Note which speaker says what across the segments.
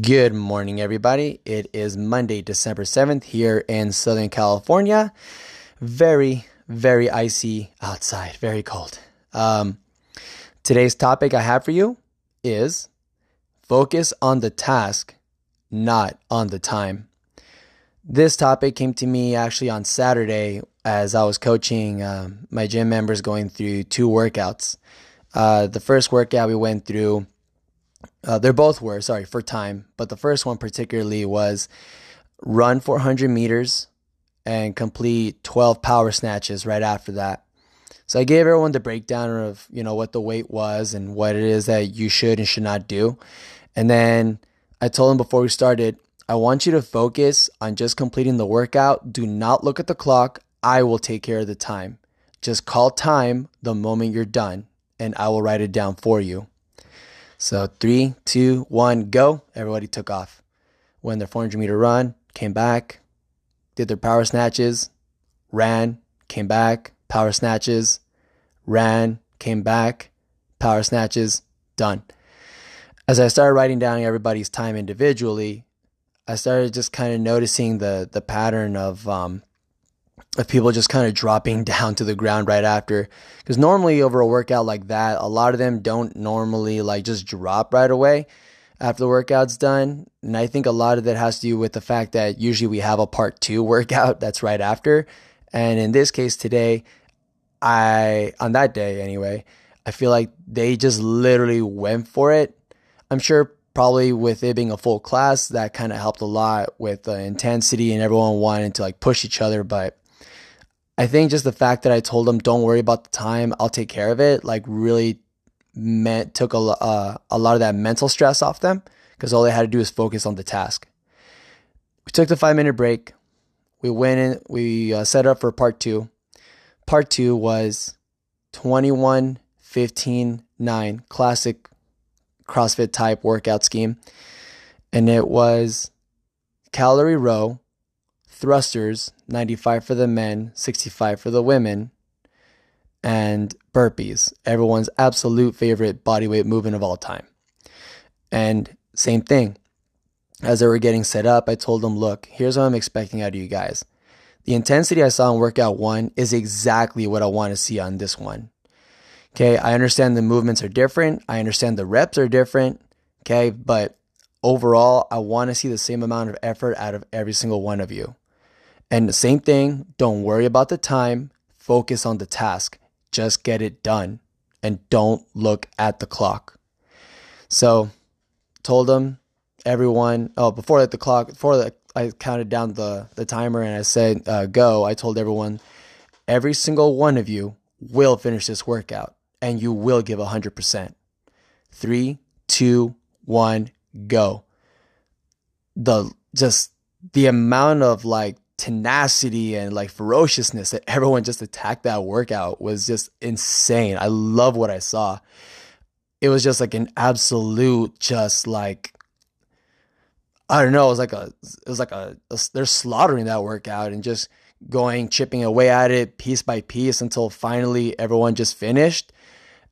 Speaker 1: Good morning, everybody. It is Monday, December 7th here in Southern California. Very, very icy outside, very cold. Um, today's topic I have for you is focus on the task, not on the time. This topic came to me actually on Saturday as I was coaching um, my gym members going through two workouts. Uh, the first workout we went through uh, they're both were, sorry, for time, but the first one particularly was run 400 meters and complete 12 power snatches right after that. So I gave everyone the breakdown of, you know, what the weight was and what it is that you should and should not do. And then I told them before we started, I want you to focus on just completing the workout. Do not look at the clock. I will take care of the time. Just call time the moment you're done and I will write it down for you. So three, two, one, go. Everybody took off. Went their 400 meter run, came back, did their power snatches, ran, came back, power snatches, ran, came back, power snatches, done. As I started writing down everybody's time individually, I started just kind of noticing the the pattern of um, of people just kind of dropping down to the ground right after. Because normally over a workout like that, a lot of them don't normally like just drop right away after the workout's done. And I think a lot of that has to do with the fact that usually we have a part two workout that's right after. And in this case today, I, on that day anyway, I feel like they just literally went for it. I'm sure probably with it being a full class, that kind of helped a lot with the intensity and everyone wanting to like push each other. But I think just the fact that I told them, don't worry about the time, I'll take care of it, like really meant, took a, uh, a lot of that mental stress off them because all they had to do was focus on the task. We took the five minute break. We went in, we uh, set up for part two. Part two was 21, 15, 9, classic CrossFit type workout scheme. And it was calorie row, thrusters, 95 for the men, 65 for the women, and burpees, everyone's absolute favorite bodyweight movement of all time. And same thing. As they were getting set up, I told them, look, here's what I'm expecting out of you guys. The intensity I saw in workout one is exactly what I want to see on this one. Okay, I understand the movements are different. I understand the reps are different. Okay, but overall, I want to see the same amount of effort out of every single one of you. And the same thing, don't worry about the time, focus on the task. Just get it done and don't look at the clock. So, told them, everyone, oh, before the clock, before the, I counted down the, the timer and I said uh, go, I told everyone, every single one of you will finish this workout and you will give 100%. Three, two, one, go. The just the amount of like tenacity and like ferociousness that everyone just attacked that workout was just insane. I love what I saw. It was just like an absolute, just like I don't know. It was like a, it was like a, a they're slaughtering that workout and just going chipping away at it piece by piece until finally everyone just finished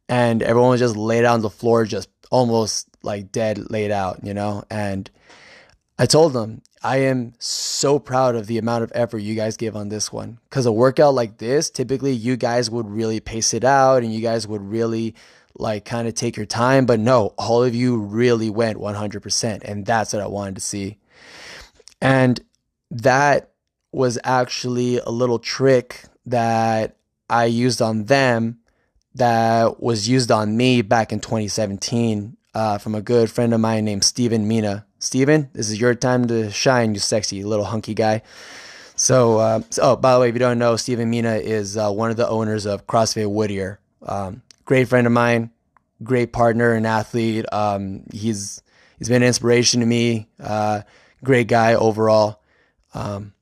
Speaker 1: and everyone was just laid out on the floor, just almost like dead, laid out, you know. And I told them I am so proud of the amount of effort you guys give on this one. Because a workout like this, typically you guys would really pace it out and you guys would really like kind of take your time. But no, all of you really went 100%. And that's what I wanted to see. And that was actually a little trick that I used on them that was used on me back in 2017 uh, from a good friend of mine named Steven Mina. Steven, this is your time to shine, you sexy little hunky guy. So, uh, so oh, by the way, if you don't know, Steven Mina is uh, one of the owners of CrossFit Whittier. Um, great friend of mine, great partner and athlete. Um, he's he's been an inspiration to me. Uh, great guy overall. Um,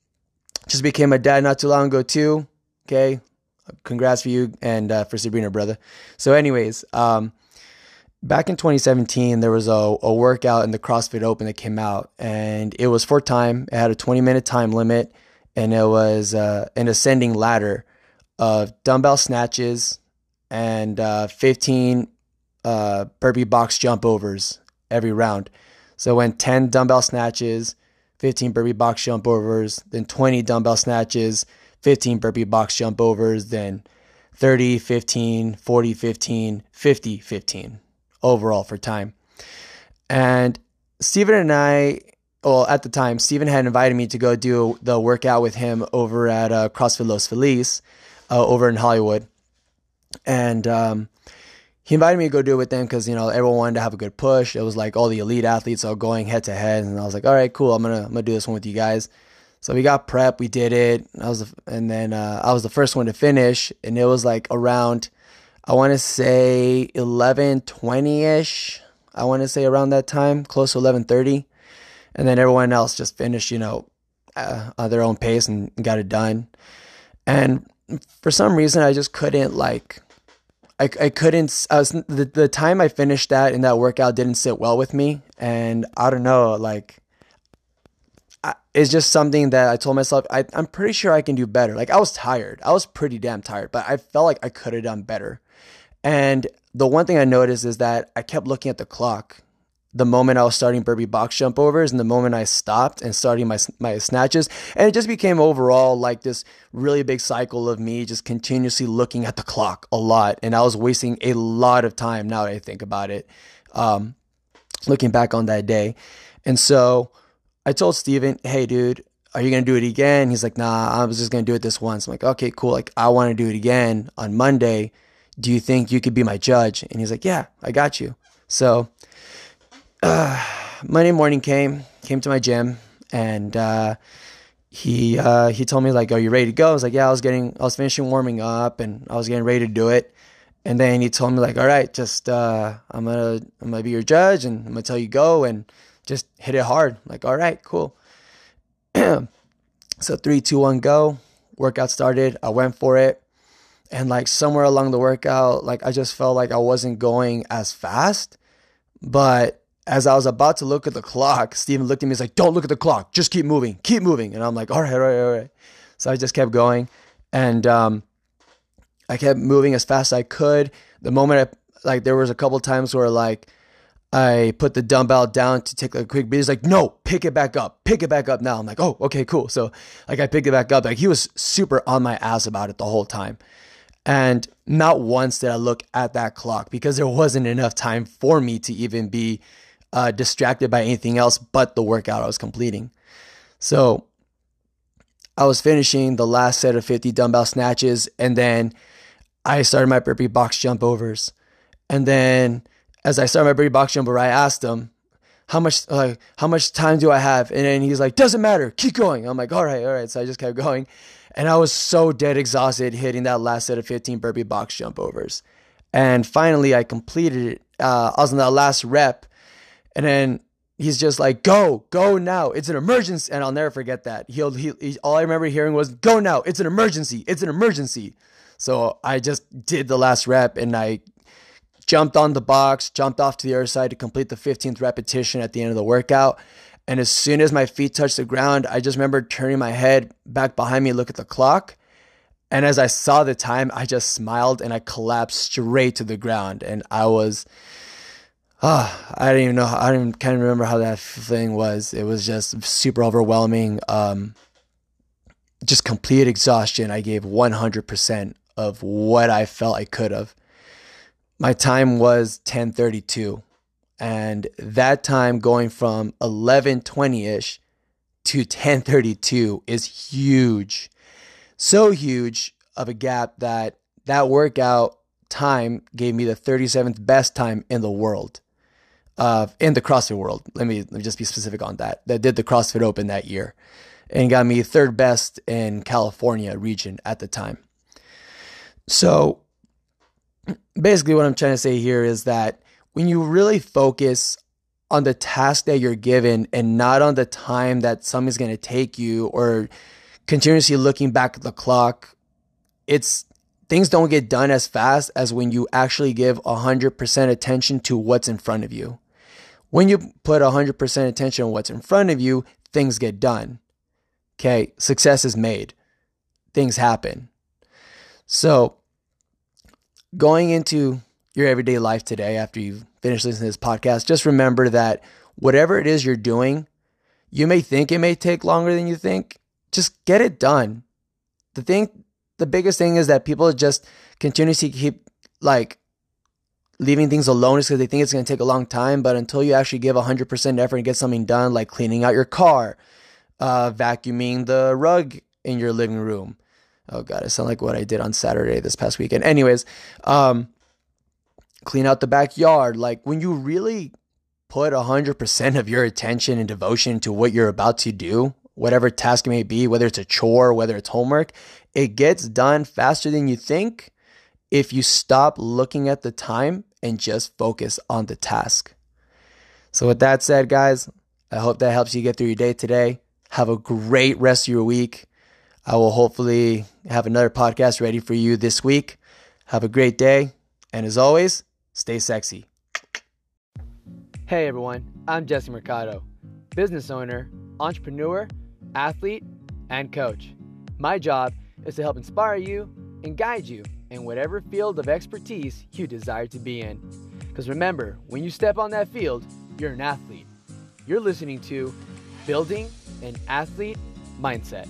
Speaker 1: just became a dad not too long ago too. Okay, congrats for you and uh, for Sabrina, brother. So, anyways, um, back in 2017, there was a, a workout in the CrossFit Open that came out, and it was for time. It had a 20 minute time limit, and it was uh, an ascending ladder of dumbbell snatches and uh, 15 uh, burpee box jump overs every round. So went 10 dumbbell snatches, 15 burpee box jump overs, then 20 dumbbell snatches, 15 burpee box jump overs, then 30, 15, 40, 15, 50, 15 overall for time. And Stephen and I, well, at the time, Stephen had invited me to go do the workout with him over at uh, CrossFit Los Feliz uh, over in Hollywood. And um, he invited me to go do it with them because, you know, everyone wanted to have a good push. It was like all the elite athletes all going head to head. And I was like, all right, cool. I'm going to I'm gonna do this one with you guys. So we got prep, we did it. I was, and then uh, I was the first one to finish, and it was like around, I want to say 11:20 ish. I want to say around that time, close to 11:30, and then everyone else just finished, you know, uh, at their own pace and got it done. And for some reason, I just couldn't like. I, I couldn't I was the, the time I finished that and that workout didn't sit well with me and I don't know like it's just something that I told myself I, I'm pretty sure I can do better. Like I was tired, I was pretty damn tired, but I felt like I could have done better. And the one thing I noticed is that I kept looking at the clock. The moment I was starting burpee box jump overs, and the moment I stopped and starting my my snatches, and it just became overall like this really big cycle of me just continuously looking at the clock a lot, and I was wasting a lot of time. Now that I think about it, um, looking back on that day, and so I told Steven, hey, dude, are you going to do it again? He's like, nah, I was just going to do it this once. I'm like, okay, cool. Like, I want to do it again on Monday. Do you think you could be my judge? And he's like, yeah, I got you. So, uh, Monday morning came, came to my gym, and uh, he uh, he told me like, "Are you ready to go?" I was like, "Yeah." I was getting, I was finishing warming up, and I was getting ready to do it. And then he told me like, "All right, just uh, I'm gonna I'm gonna be your judge, and I'm gonna tell you go, and just hit it hard. Like, all right, cool. so three, two, one, go. Workout started. I went for it. And like somewhere along the workout, like I just felt like I wasn't going as fast. But as I was about to look at the clock, Steven looked at me. He's like, "Don't look at the clock. Just keep moving. Keep moving." And I'm like, "All right, all right, all right." So I just kept going, and um, I kept moving as fast as I could. The moment I like, there was a couple times where like I put the dumbbell down to take a quick beat. He's like, no, pick it back up, pick it back up now. I'm like, oh, okay, cool. So like I picked it back up. Like he was super on my ass about it the whole time. And not once did I look at that clock because there wasn't enough time for me to even be uh, distracted by anything else but the workout I was completing. So I was finishing the last set of 50 dumbbell snatches and then I started my burpee box jump overs. And then as I started my burpee box jump, jumper, I asked him, how much like how much time do I have? And then he's like, doesn't matter, keep going. I'm like, all right, all right. So I just kept going. And I was so dead exhausted hitting that last set of 15 burpee box jump overs. And finally I completed it. Uh, I was in that last rep. And then he's just like, go, go now. It's an emergency. And I'll never forget that. He'll, he, he, all I remember hearing was, go now. It's an emergency. It's an emergency. So I just did the last rep and I jumped on the box, jumped off to the other side to complete the 15th repetition at the end of the workout. And as soon as my feet touched the ground, I just remember turning my head back behind me, look at the clock. And as I saw the time, I just smiled and I collapsed straight to the ground. And I was, ah, oh, I didn't even know, I don't even of remember how that thing was. It was just super overwhelming. Um, just complete exhaustion. I gave 100% of what I felt I could have my time was 1032 and that time going from 1120ish to 1032 is huge so huge of a gap that that workout time gave me the 37th best time in the world uh, in the CrossFit world. Let me, let me just be specific on that. That did the CrossFit Open that year and got me third best in California region at the time. So basically what I'm trying to say here is that when you really focus on the task that you're given and not on the time that something's going to take you or continuously looking back at the clock, it's things don't get done as fast as when you actually give 100% attention to what's in front of you. When you put 100% attention on what's in front of you, things get done. Okay, success is made. Things happen. So, going into your everyday life today after you've finished listening to this podcast, just remember that whatever it is you're doing, you may think it may take longer than you think. Just get it done. The thing, the biggest thing is that people just continuously keep like leaving things alone is because they think it's going to take a long time. But until you actually give 100% effort and get something done, like cleaning out your car, uh, vacuuming the rug in your living room. Oh God, it sounds like what I did on Saturday this past weekend. Anyways, um, clean out the backyard. Like when you really put 100% of your attention and devotion to what you're about to do, whatever task it may be, whether it's a chore, whether it's homework, it gets done faster than you think if you stop looking at the time and just focus on the task. So, with that said, guys, I hope that helps you get through your day today. Have a great rest of your week. I will hopefully have another podcast ready for you this week. Have a great day. And as always, stay sexy. Hey everyone, I'm Jesse Mercado, business owner, entrepreneur, athlete, and coach. My job is to help inspire you and guide you in whatever field of expertise you desire to be in. Because remember, when you step on that field, you're an athlete. You're listening to Building an Athlete Mindset.